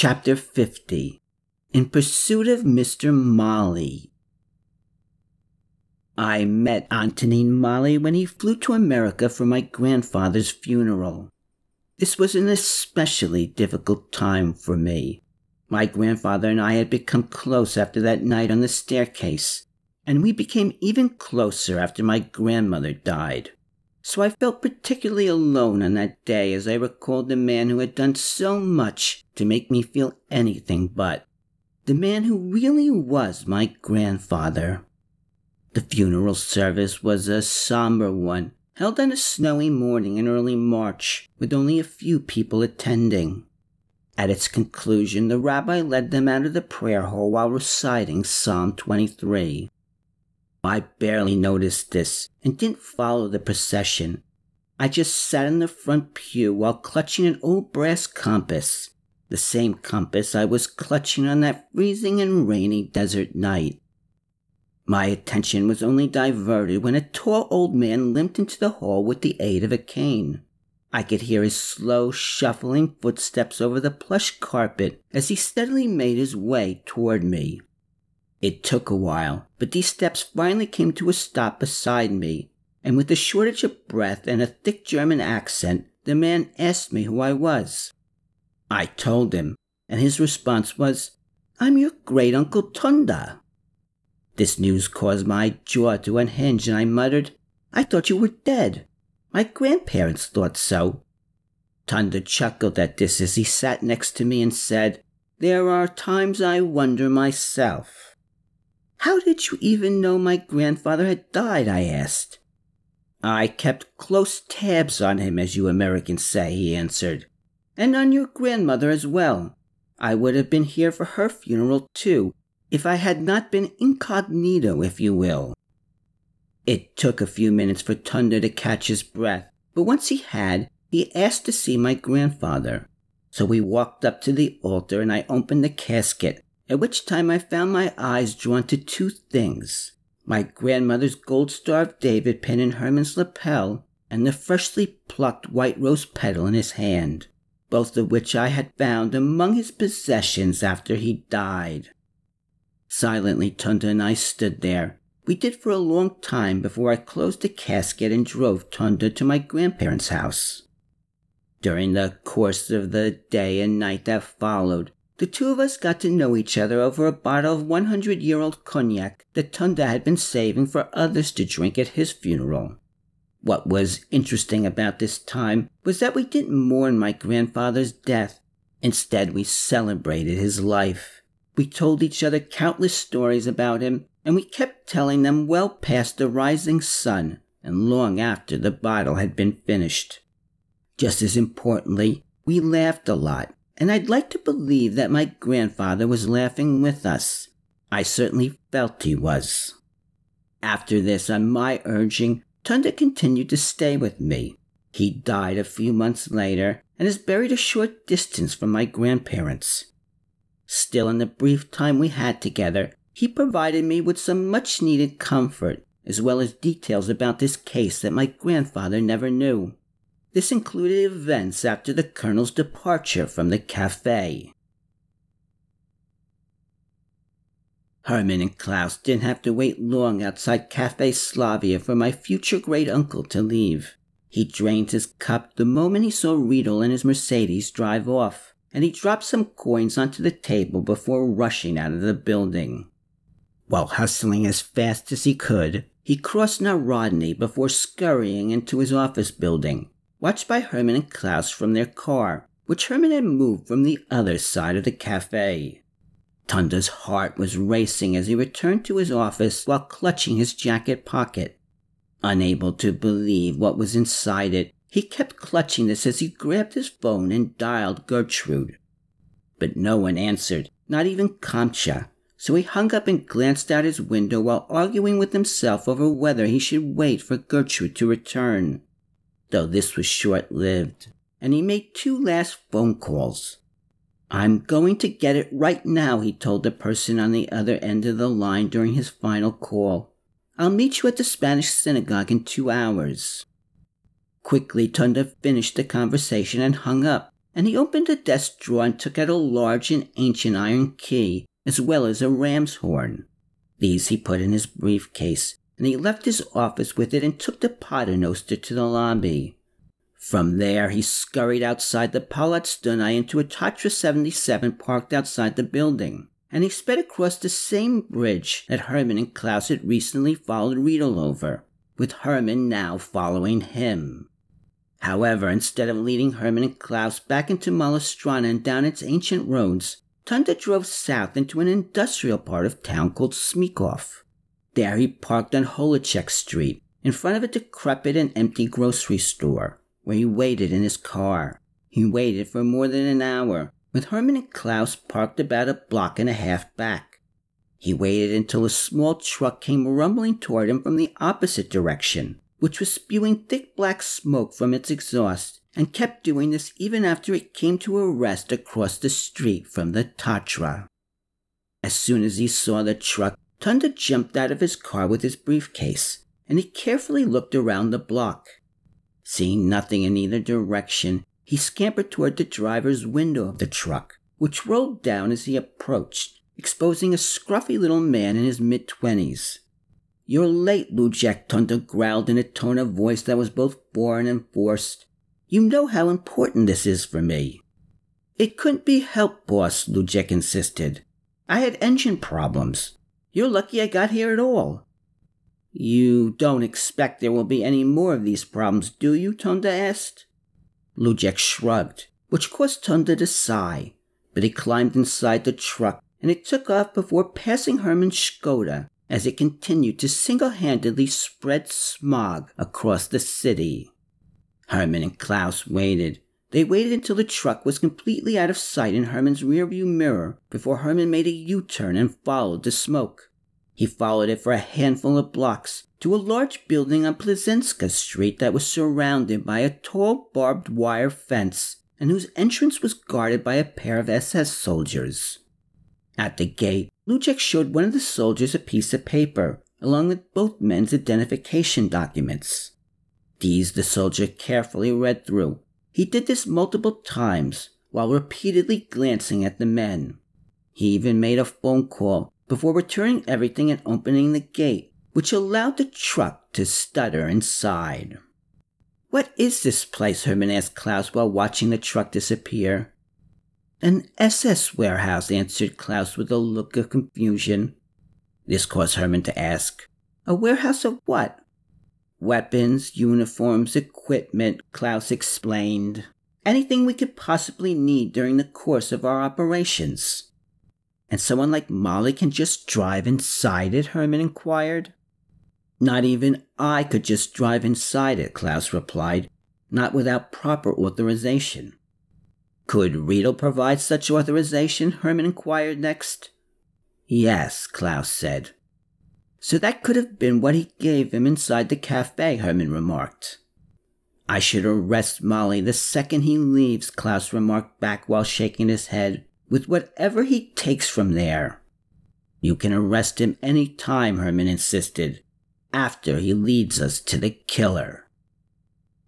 Chapter 50 In Pursuit of Mr. Malý. I met Antonin Malý when he flew to America for my grandfather's funeral. This was an especially difficult time for me. My grandfather and I had become close after that night on the staircase, and we became even closer after my grandmother died. So I felt particularly alone on that day as I recalled the man who had done so much to make me feel anything but. The man who really was my grandfather. The funeral service was a somber one, held on a snowy morning in early March, with only a few people attending. At its conclusion, the rabbi led them out of the prayer hall while reciting Psalm 23. I barely noticed this and didn't follow the procession. I just sat in the front pew while clutching an old brass compass, the same compass I was clutching on that freezing and rainy desert night. My attention was only diverted when a tall old man limped into the hall with the aid of a cane. I could hear his slow, shuffling footsteps over the plush carpet as he steadily made his way toward me. It took a while, but these steps finally came to a stop beside me, and with a shortage of breath and a thick German accent, the man asked me who I was. I told him, and his response was, I'm your great uncle Tunda. This news caused my jaw to unhinge, and I muttered, I thought you were dead. My grandparents thought so. Tunda chuckled at this as he sat next to me and said, There are times I wonder myself. How did you even know my grandfather had died? I asked. I kept close tabs on him, as you Americans say, he answered, and on your grandmother as well. I would have been here for her funeral, too, if I had not been incognito, if you will. It took a few minutes for Tunda to catch his breath, but once he had, he asked to see my grandfather. So we walked up to the altar and I opened the casket, at which time I found my eyes drawn to two things my grandmother's gold star of David pin in Hermann's lapel, and the freshly plucked white rose petal in his hand, both of which I had found among his possessions after he died. Silently, Tunda and I stood there. We did for a long time before I closed the casket and drove Tunda to my grandparents' house. During the course of the day and night that followed, the two of us got to know each other over a bottle of 100 year old cognac that Tunda had been saving for others to drink at his funeral. What was interesting about this time was that we didn't mourn my grandfather's death. Instead, we celebrated his life. We told each other countless stories about him, and we kept telling them well past the rising sun and long after the bottle had been finished. Just as importantly, we laughed a lot, and I'd like to believe that my grandfather was laughing with us. I certainly felt he was. After this, on my urging, Tunda continued to stay with me. He died a few months later and is buried a short distance from my grandparents. Still, in the brief time we had together, he provided me with some much needed comfort, as well as details about this case that my grandfather never knew. This included events after the colonel's departure from the cafe. Hermann and Klaus didn't have to wait long outside Cafe Slavia for my future great uncle to leave. He drained his cup the moment he saw Riedel and his Mercedes drive off and he dropped some coins onto the table before rushing out of the building. While hustling as fast as he could, he crossed Národní before scurrying into his office building, watched by Hermann and Klaus from their car, which Hermann had moved from the other side of the cafe. Tunda's heart was racing as he returned to his office while clutching his jacket pocket. Unable to believe what was inside it, he kept clutching this as he grabbed his phone and dialed Gertrude. But no one answered, not even Kamcha, so he hung up and glanced out his window while arguing with himself over whether he should wait for Gertrude to return. Though this was short lived, and he made two last phone calls. I'm going to get it right now, he told the person on the other end of the line during his final call. I'll meet you at the Spanish synagogue in two hours. Quickly, Tunda finished the conversation and hung up, and he opened a desk drawer and took out a large and ancient iron key, as well as a ram's horn. These he put in his briefcase, and he left his office with it and took the paternoster to the lobby. From there, he scurried outside the Palatstuni into a Tatra 77 parked outside the building, and he sped across the same bridge that Hermann and Klaus had recently followed Riedel over, with Hermann now following him. However, instead of leading Hermann and Klaus back into Malá Strana and down its ancient roads, Tunda drove south into an industrial part of town called Smíchov. There he parked on Holacek Street, in front of a decrepit and empty grocery store, where he waited in his car. He waited for more than an hour, with Hermann and Klaus parked about a block and a half back. He waited until a small truck came rumbling toward him from the opposite direction, which was spewing thick black smoke from its exhaust, and kept doing this even after it came to a rest across the street from the Tatra. As soon as he saw the truck, Tunda jumped out of his car with his briefcase, and he carefully looked around the block. Seeing nothing in either direction, he scampered toward the driver's window of the truck, which rolled down as he approached, exposing a scruffy little man in his mid twenties. You're late, Lujek, Tunda growled in a tone of voice that was both foreign and forced. You know how important this is for me. It couldn't be helped, boss, Lujek insisted. I had engine problems. You're lucky I got here at all. You don't expect there will be any more of these problems, do you? Tunda asked. Lujek shrugged, which caused Tunda to sigh, but he climbed inside the truck and it took off before passing Hermann's Skoda as it continued to single handedly spread smog across the city. Hermann and Klaus waited. They waited until the truck was completely out of sight in Hermann's rearview mirror before Hermann made a U turn and followed the smoke. He followed it for a handful of blocks to a large building on Plzeňská Street that was surrounded by a tall barbed wire fence and whose entrance was guarded by a pair of SS soldiers. At the gate, Lujek showed one of the soldiers a piece of paper, along with both men's identification documents. These the soldier carefully read through. He did this multiple times, while repeatedly glancing at the men. He even made a phone call before returning everything and opening the gate, which allowed the truck to stutter inside. What is this place? Hermann asked Klaus while watching the truck disappear. An SS warehouse, answered Klaus with a look of confusion. This caused Hermann to ask, A warehouse of what? Weapons, uniforms, equipment, Klaus explained. Anything we could possibly need during the course of our operations. And someone like Malý can just drive inside it? Hermann inquired. Not even I could just drive inside it, Klaus replied, not without proper authorization. Could Riedel provide such authorization? Hermann inquired next. Yes, Klaus said. So that could have been what he gave him inside the cafe, Hermann remarked. I should arrest Malý the second he leaves, Klaus remarked back while shaking his head with whatever he takes from there. You can arrest him any time, Hermann insisted, after he leads us to the killer.